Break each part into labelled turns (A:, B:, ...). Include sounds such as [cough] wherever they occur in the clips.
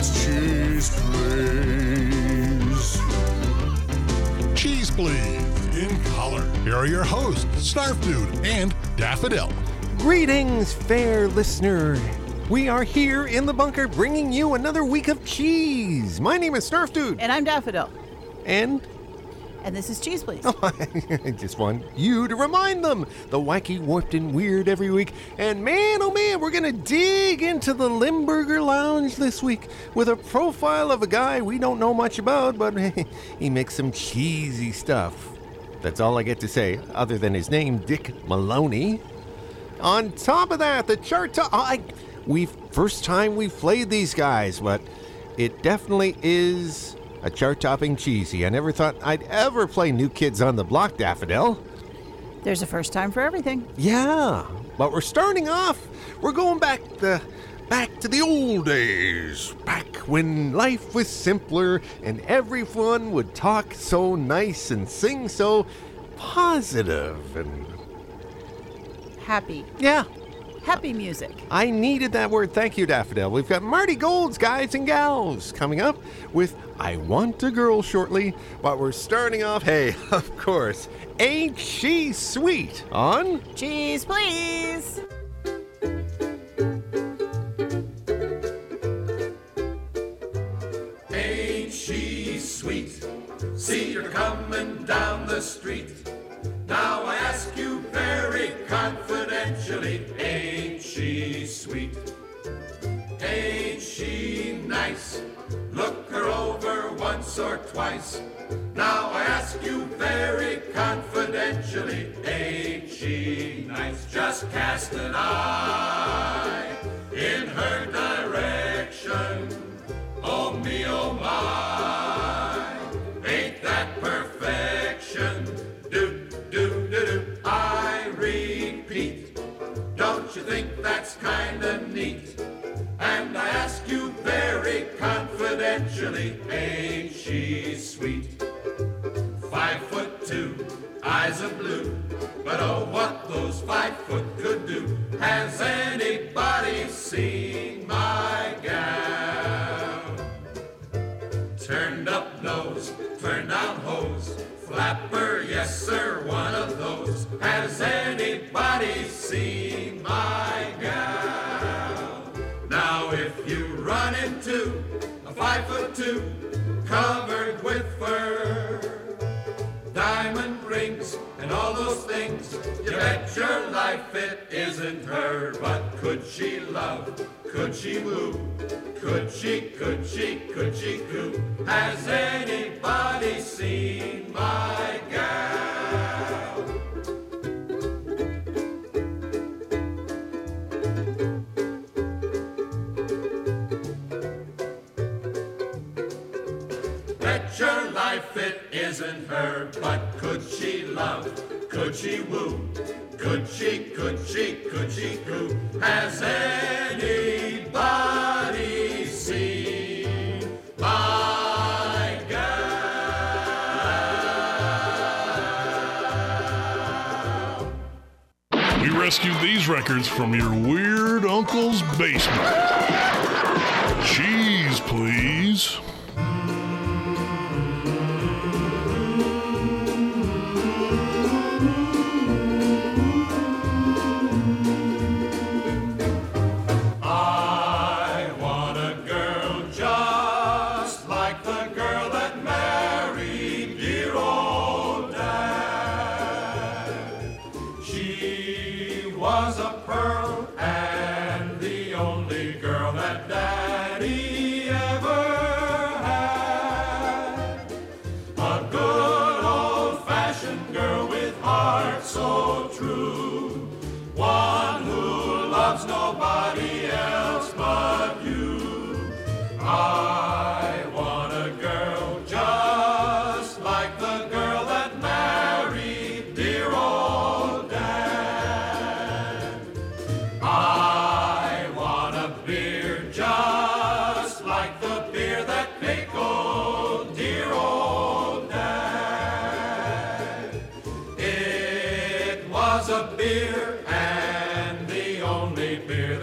A: Yeah, Cheese Please.
B: Cheese Please in color. Here are your hosts, Snarf Dude and Daffodil.
C: Greetings, fair listener. We are here in the bunker bringing you another week of cheese. My name is Snarf Dude.
D: And I'm Daffodil.
C: And
D: And this is Cheese Please. [laughs]
C: I just want you to remind them the wacky, warped, and weird every week. And man, oh man, we're going to dig into the Limburger Lounge this week with a profile of a guy we don't know much about, but [laughs] he makes some cheesy stuff. That's all I get to say, other than his name, Dick Maloney. On top of that, the chart. To- I, we first time we've played these guys, but it definitely is a chart-topping cheesy. I never thought I'd ever play New Kids on the Block, Daffodil.
D: There's a first time for everything.
C: Yeah, but we're starting off. We're going back the back to the old days, back when life was simpler and everyone would talk so nice and sing so positive and
D: Happy.
C: yeah.
D: Happy music.
C: I needed that word. Thank you, Daffodil. We've got Marty Golds, guys and gals, coming up with I Want a Girl shortly. But we're starting off, hey, [laughs] of course, Ain't She Sweet on
D: Cheese Please.
E: Ain't she sweet? See her coming down the street. Now I ask once or twice. Now I ask you very confidentially, ain't she nice? Just cast an eye in her direction. Oh me, oh my, ain't that perfection? Do, do, do, do, I repeat, don't you think that's kinda hose, flapper, yes sir, one of those. Has anybody seen my gal? Now if you run into a five foot two covered those things, you bet your life it isn't her. But could she love? Could she woo? Could she, could she, could she coo? Has anybody seen my gal? Bet your life it isn't her, but could she love? She woo? Could she, could she, coo? Has anybody seen my gal?
B: We rescued these records from your weird uncle's basement.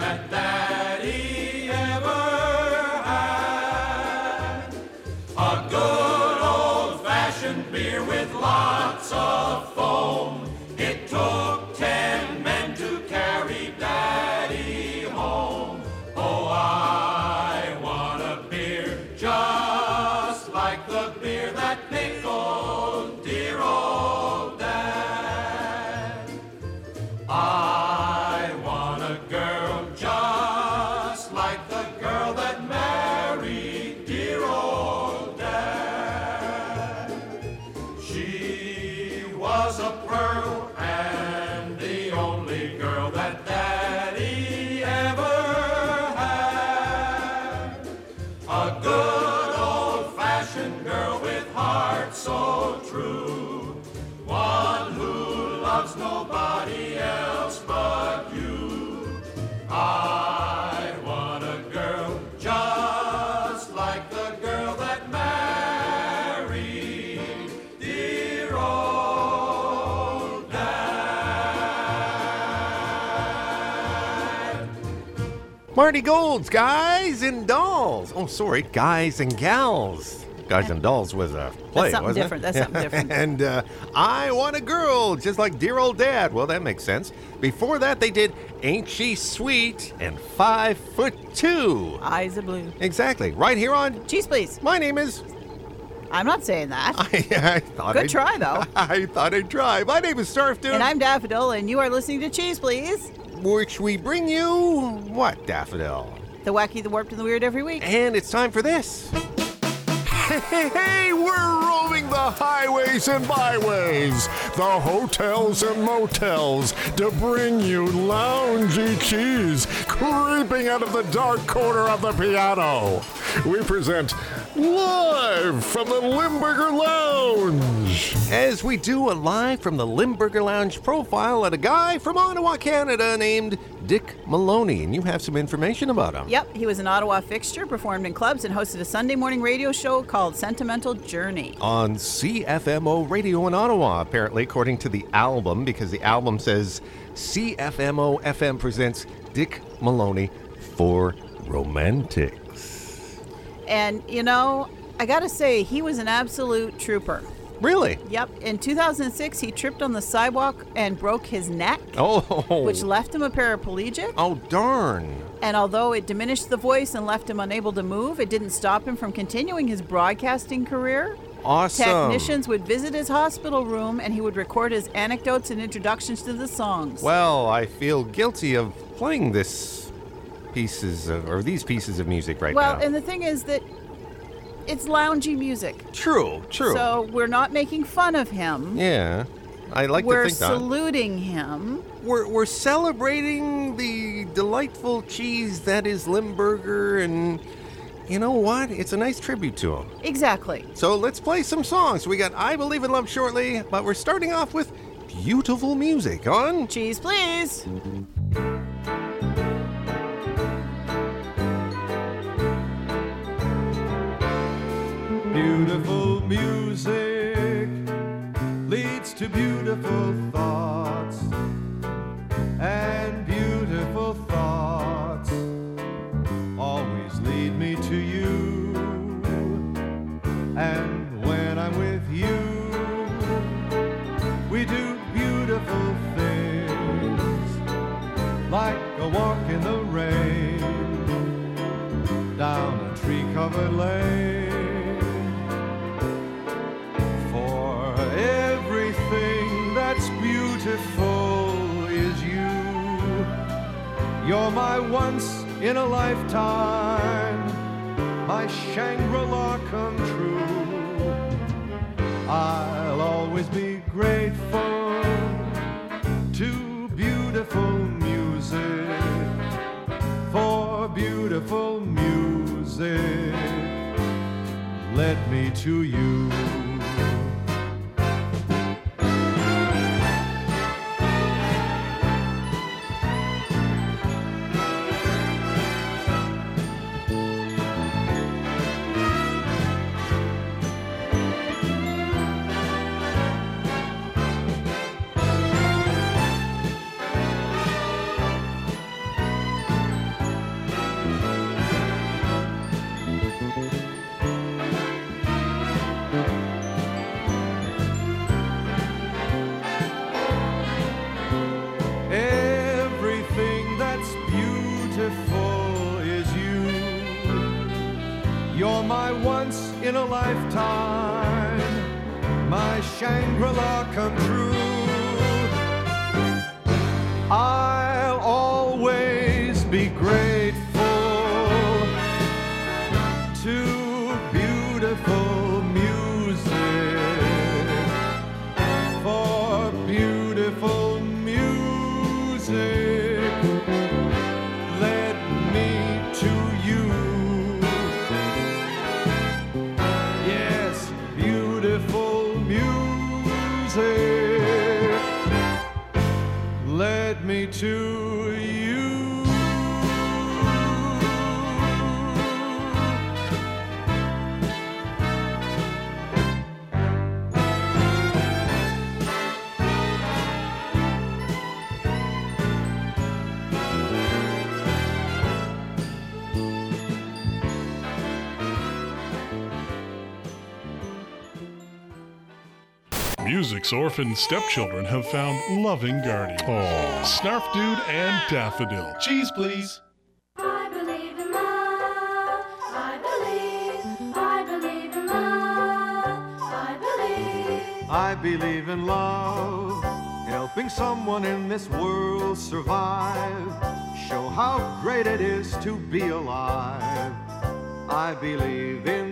E: Beer that loves nobody else but you. I want a girl just like the girl that married dear old dad.
C: Marty Gold's Guys and Dolls. Oh, sorry, Guys and Gals. Guys and Dolls was a play,
D: something
C: wasn't
D: different.
C: it?
D: That's something different. [laughs]
C: and uh, I Want a Girl, just like Dear Old Dad. Well, that makes sense. Before that, they did Ain't She Sweet and Five Foot Two.
D: Eyes of blue.
C: Exactly. Right here on
D: Cheese, please.
C: My Name is.
D: I'm not saying that. [laughs]
C: I, I thought
D: Good
C: I'd-
D: try, though. [laughs]
C: I thought I'd try. My name is Snarf Dude.
D: And I'm Daffodil, and you are listening to Cheese, please.
C: which we bring you what, Daffodil?
D: The wacky, the warped, and the weird every week.
C: And it's time for this.
B: Hey, we're roaming the highways and byways, the hotels and motels to bring you loungy cheese creeping out of the dark corner of the piano. We present live from the Limburger Lounge.
C: As we do a live from the Limburger Lounge profile at a guy from Ottawa, Canada named Dick Maloney. And you have some information about him.
D: Yep, he was an Ottawa fixture, performed in clubs, and hosted a Sunday morning radio show called Sentimental Journey.
C: On CFMO Radio in Ottawa, apparently, according to the album, because the album says CFMO FM presents Dick Maloney for Romantics.
D: And, you know, I gotta say, he was an absolute trooper.
C: Really?
D: Yep, in 2006, he tripped on the sidewalk and broke his neck,
C: Oh.
D: which left him a paraplegic.
C: Oh, darn.
D: And although it diminished the voice and left him unable to move, it didn't stop him from continuing his broadcasting career.
C: Awesome.
D: Technicians would visit his hospital room and he would record his anecdotes and introductions to the songs.
C: Well, I feel guilty of playing this pieces of, or these pieces of music right
D: Well,
C: now.
D: Well, and the thing is that it's loungy music.
C: true, true.
D: So we're not making fun of him.
C: yeah, I like
D: we're
C: to think that.
D: We're saluting him.
C: We're, we're celebrating the delightful cheese that is Limburger, and you know what? It's a nice tribute to him.
D: Exactly.
C: So let's play some songs. We got I Believe in Love shortly, but we're starting off with beautiful music on
D: Cheese, please.
F: Beautiful music leads to beautiful lifetime, my Shangri-La come
A: Music's orphan stepchildren have found loving guardians. Snarf Dude and Daffodil. Cheese, please.
G: I believe in love. I believe. I believe in love. I believe.
F: I believe in love, helping someone in this world survive. Show how great it is to be alive. I believe in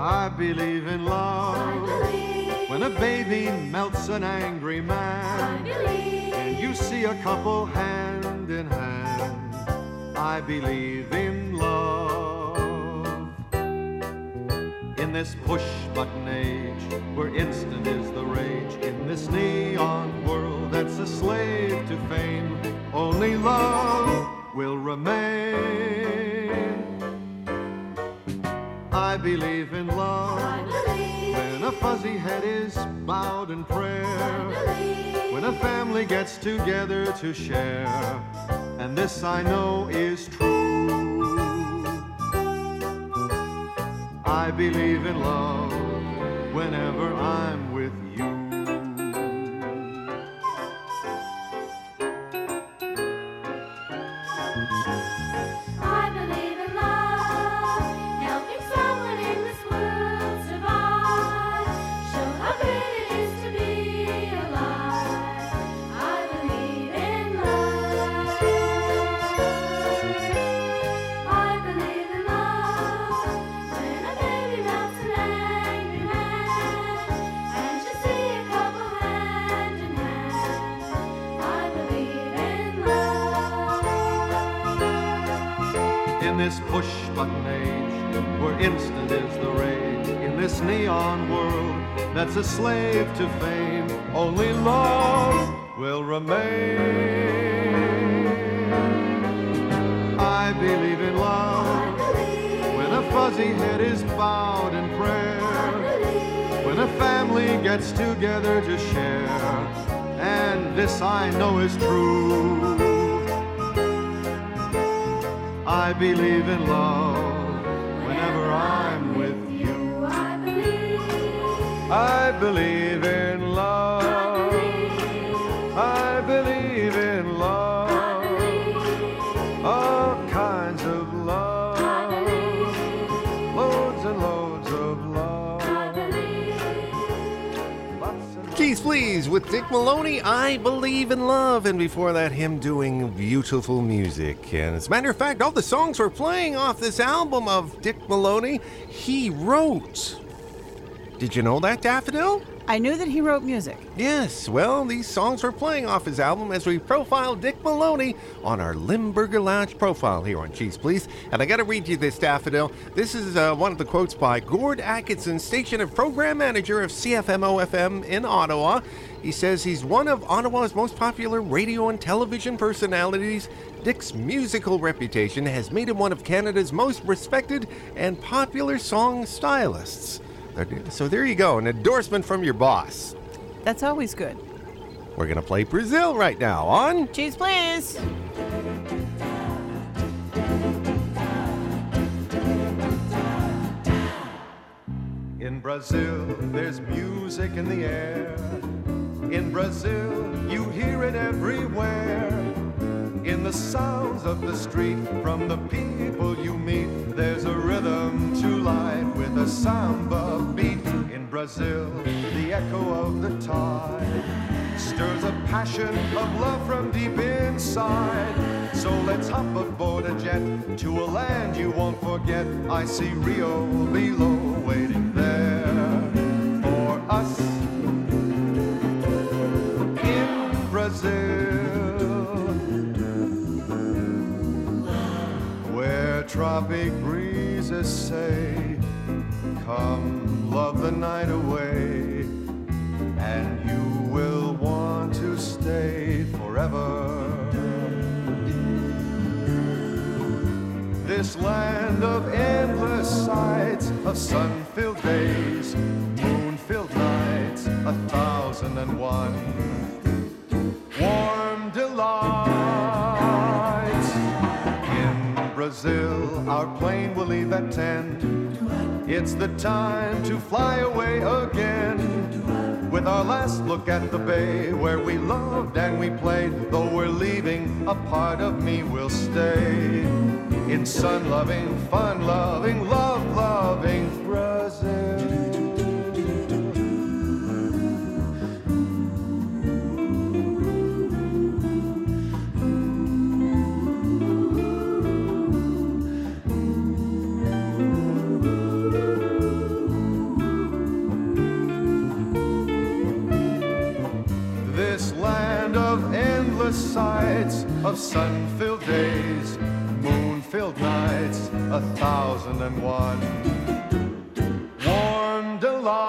F: I believe in love.
G: believe.
F: When a baby melts an angry
G: I
F: man,
G: believe.
F: and you see a couple hand in hand, I believe in love. In this push button age, where instant is the rage, in this neon world that's a slave to fame, only love will remain. I believe in love.
G: believe.
F: When a fuzzy head is bowed in prayer, when a family gets together to share, and this I know is true. I believe in love whenever I'm instant is the rain in this neon world that's a slave to fame, only love will remain. I believe in love
G: believe.
F: when a fuzzy head is bowed in prayer, when a family gets together to share, and this I know is true. I believe in love
G: I believe
F: in love. I believe in love. All kinds of love. Loads and loads of love.
C: Cheese Please with Dick Maloney, I Believe in Love. And before that, him doing beautiful music. And as a matter of fact, all the songs we're playing off this album of Dick Maloney, he wrote. Did you know that, Daffodil?
D: I knew that he wrote music.
C: Yes, well, these songs we're playing off his album as we profile Dick Maloney on our Limburger Lounge profile here on Cheese Please. And I got to read you this, Daffodil. This is uh, one of the quotes by Gord Atkinson, station and program manager of CFMO FM in Ottawa. He says he's one of Ottawa's most popular radio and television personalities. Dick's musical reputation has made him one of Canada's most respected and popular song stylists. So there you go, an endorsement from your boss.
D: That's always good.
C: We're going to play Brazil right now on.
D: Cheese, please.
F: In Brazil, there's music in the air. In Brazil, you hear it everywhere. The sounds of the street, from the people you meet. There's a rhythm to life with a samba beat. In Brazil, the echo of the tide stirs a passion of love from deep inside. So let's hop aboard a jet to a land you won't forget. I see Rio below waiting there for us tropic breezes say, Come, love the night away, and you will want to stay forever. This land of endless sights, of sun filled days, our plane will leave at 10. It's the time to fly away again. With our last look at the bay where we loved and we played, though we're leaving, a part of me will stay. In sun loving, fun loving, love of sun filled days, moon filled nights, a thousand and one warm delights.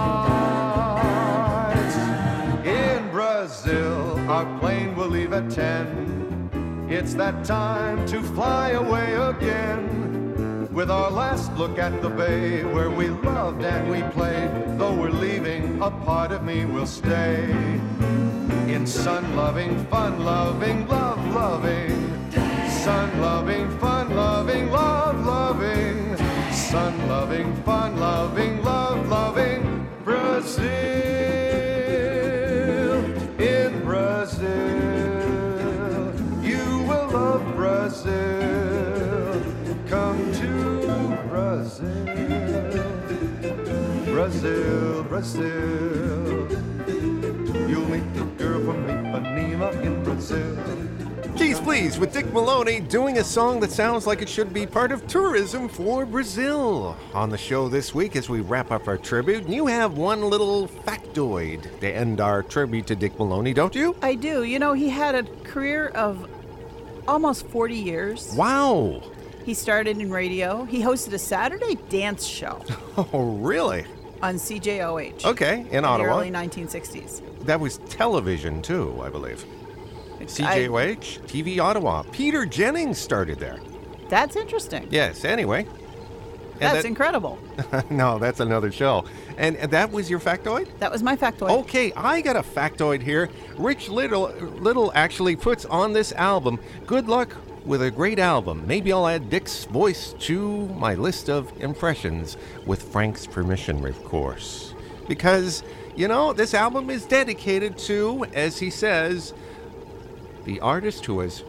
F: In Brazil, our plane will leave at 10. It's that time to fly away again. With our last look at the bay where we loved and we played, though we're leaving, a part of me will stay. In sun loving, fun loving, love loving, sun loving, fun loving, love loving, sun loving, fun loving, love loving, Brazil. In Brazil, you will love Brazil. Come to Brazil, Brazil, Brazil. You'll meet the girl from Ipanema in Brazil.
C: Cheese Please with Dick Maloney doing a song that sounds like it should be part of tourism for Brazil. On the show this week, as we wrap up our tribute, you have one little factoid to end our tribute to Dick Maloney, don't you?
D: I do. You know, he had a career of almost 40 years.
C: Wow.
D: He started in radio. He hosted a Saturday dance show [laughs]
C: Oh, really?
D: on CJOH.
C: Okay, in
D: in the
C: Ottawa.
D: early 1960s.
C: That was television too, I believe. CJOH, TV Ottawa. Peter Jennings started there.
D: that's interesting.
C: Yes, anyway. And
D: That's
C: that-
D: incredible. [laughs]
C: no, that's another show. And, and that was your factoid?
D: That was my factoid.
C: Okay, I got a factoid here. Rich Little Little actually puts on this album. Good luck with a great album. Maybe I'll add Dick's voice to my list of impressions with Frank's permission, of course. Because, you know, this album is dedicated to, as he says, the artist who has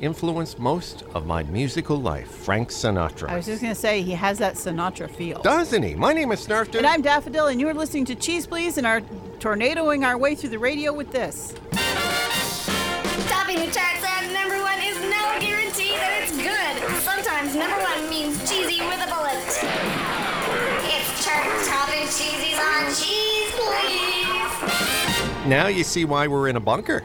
C: influenced most of my musical life, Frank Sinatra.
D: I was just going to say, he has that Sinatra feel.
C: Doesn't he? My name is Snarf Dude.
D: And I'm Daffodil, and you're listening to Cheese Please, and are tornadoing our way through the radio with this.
H: Topping the
C: Now you see why we're in a bunker.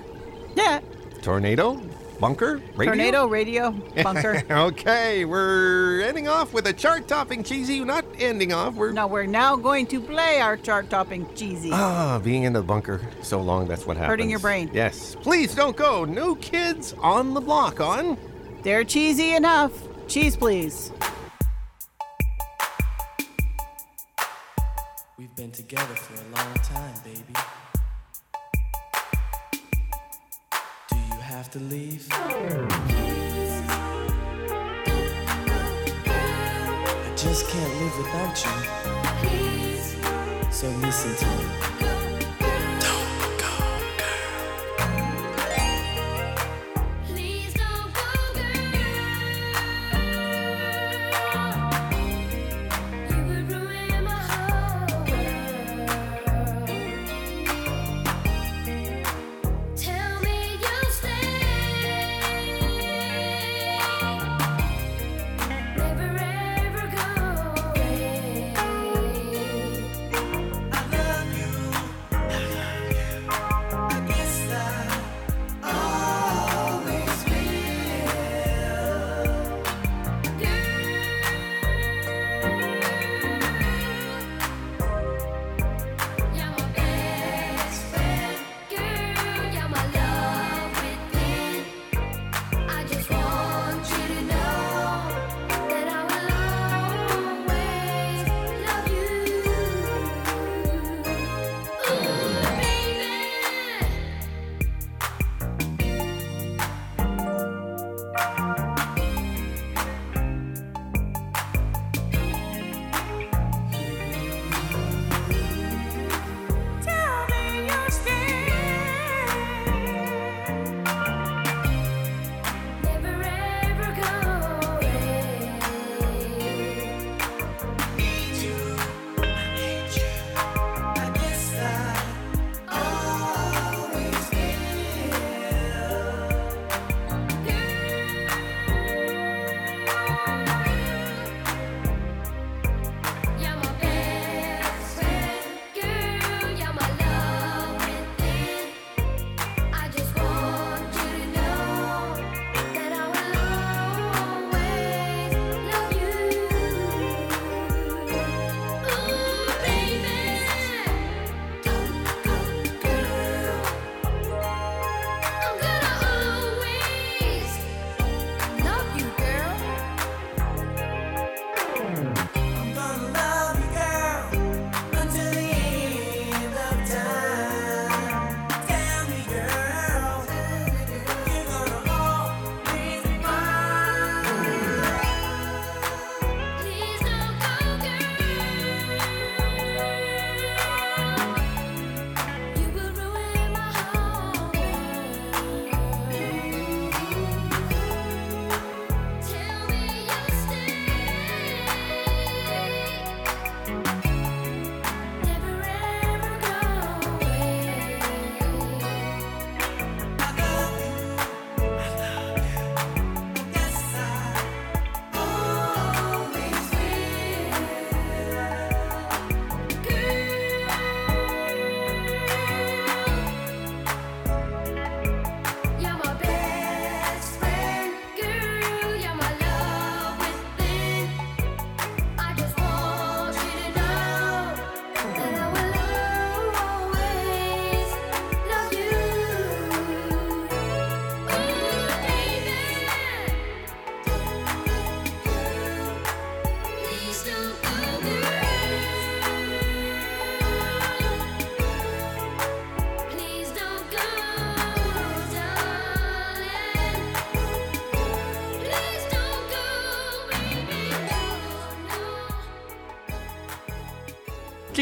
D: Yeah.
C: Tornado, bunker, radio.
D: Tornado, radio, bunker. [laughs]
C: okay, we're ending off with a chart-topping cheesy. Not ending off. We're
D: now we're now going to play our chart topping cheesy.
C: ah being in the bunker so long. That's what happens.
D: Hurting your brain.
C: Yes. Please don't go. No kids on the block. On.
D: They're cheesy enough. Cheese, please.
I: We've been together for a long time, baby. Have to leave? I just can't live without you. So listen to me.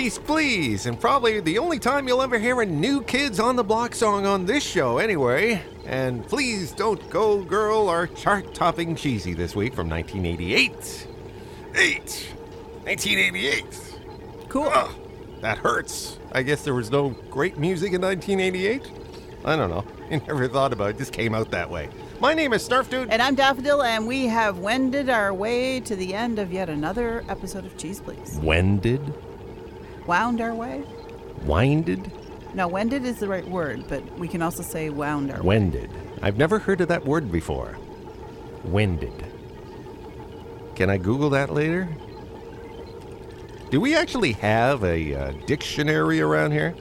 C: Cheese Please, and probably the only time you'll ever hear a New Kids on the Block song on this show, anyway. And Please Don't Go Girl are chart topping cheesy this week from 1988. Eight! 1988!
D: Cool.
C: Ugh, that hurts. I guess there was no great music in 1988? I don't know. [laughs] I never thought about it. It just came out that way. My name is Snarf Dude.
D: And I'm Daffodil, and we have wended our way to the end of yet another episode of Cheese Please.
C: Wended?
D: Wound our way?
C: Winded?
D: No, wended is the right word, but we can also say wound our way.
C: Wended. I've never heard of that word before. Wended. Can I Google that later? Do we actually have a uh, dictionary around here?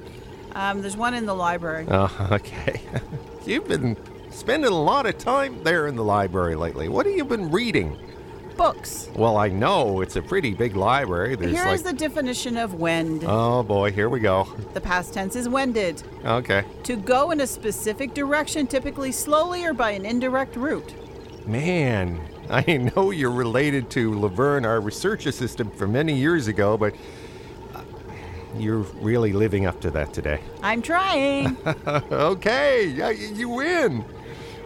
D: Um, there's one in the library.
C: Oh, [laughs] okay. [laughs] You've been spending a lot of time there in the library lately. What have you been reading?
D: Books.
C: Well, I know it's a pretty big library. There's
D: Here
C: like,
D: is the definition of wend.
C: oh boy, here we go.
D: the past tense is wended.
C: Okay,
D: To go in a specific direction, typically slowly or by an indirect route.
C: man, [laughs] I know you're related to Laverne, our research assistant from many years ago, but uh, you're really living up to that today.
D: I'm trying. [laughs]
C: okay, you win.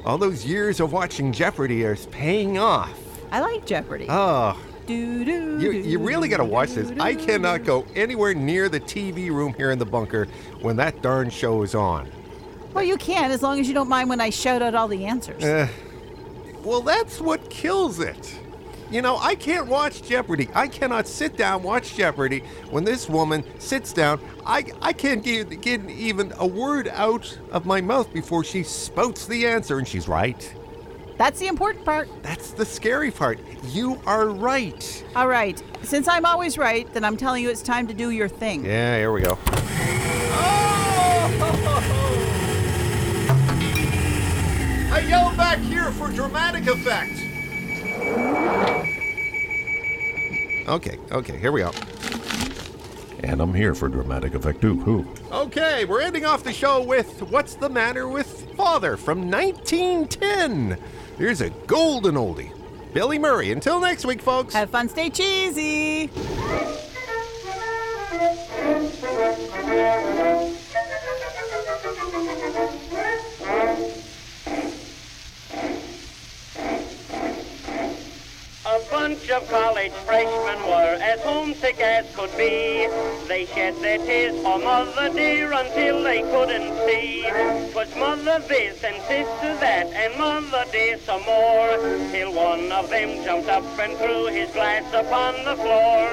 C: All those years of watching Jeopardy are paying off.
D: I like Jeopardy.
C: Oh,
D: Do, do,
C: You, you really got to watch this. I cannot go anywhere near the TV room here in the bunker when that darn show is on.
D: Well, you can as long as you don't mind when I shout out all the answers.
C: Eh, well, that's what kills it. You know, I can't watch Jeopardy. I cannot sit down watch Jeopardy when this woman sits down. I, I can't get, get even a word out of my mouth before she spouts the answer, and she's right.
D: That's the important part.
C: That's the scary part. You are right.
D: All right. Since I'm always right, then I'm telling you it's time to do your thing.
C: Yeah, here we go. Oh! I yelled back here for dramatic effect. Okay, okay, here we go.
B: And I'm here for dramatic effect too. Who?
C: Okay, we're ending off the show with What's the Matter with Father from 1910. Here's a golden oldie. Billy Murray. Until next week, folks.
D: Have fun, stay cheesy.
J: Of college freshmen were as homesick as could be. They shed their tears for mother dear until they couldn't see. 'Twas mother this and sister that and mother dear some more. Till one of them jumped up and threw his glass upon the floor.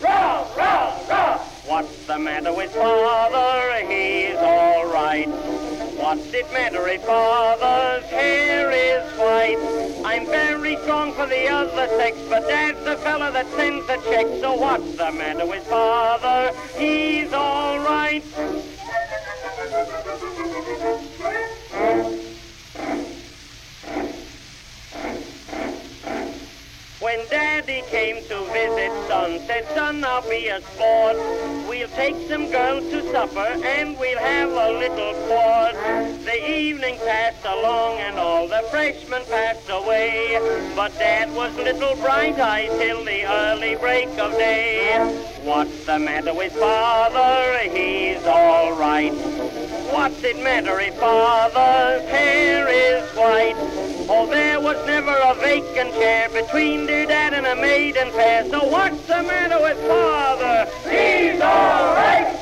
J: Row, row, row! What's the matter with father? He's all right. What's it matter if father's hair is white? I'm very strong for the other sex, but dad's the fella that sends the check. So what's the matter with father? He's all right. When Daddy came to visit son, said, son, I'll be a sport. We'll take some girls to supper and we'll have a little sport. The evening passed along and all the freshmen passed away. But Dad was little bright-eyed till the early break of day. What's the matter with father? He's all right. What's it matter if father's hair is white? There was never a vacant chair between dear dad and a maiden fair. So what's the matter with father? He's all right.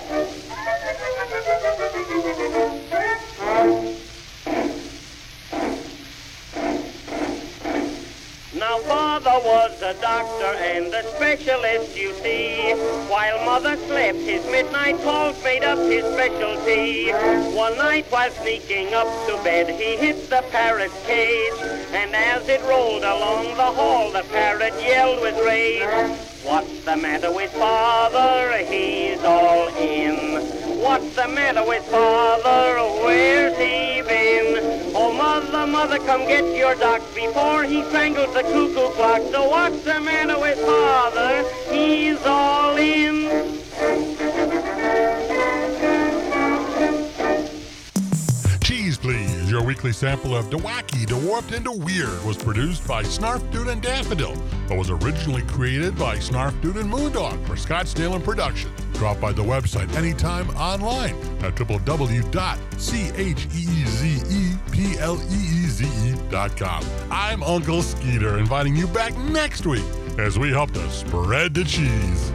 J: Now father was a doctor and a specialist, you see. While mother slept, his midnight calls made up his specialty. One night while sneaking up to bed, he hit the parrot's cage. And as it rolled along the hall, the parrot yelled with rage. What's the matter with father? He's all in. What's the matter with father? Where's he? Oh, mother, come get your duck before he strangles the cuckoo clock. So what's the matter with father? He's all in.
A: Cheese Please, your
K: weekly sample of Wacky, Dwarfed into Weird was produced by Snarf Dude and Daffodil, but was originally created by Snarf Dude and Moondog for Scottsdale and Production. Drop by the website anytime online at www.cheezepleeze.com. I'm Uncle Skeeter, inviting you back next week as we help to spread the cheese.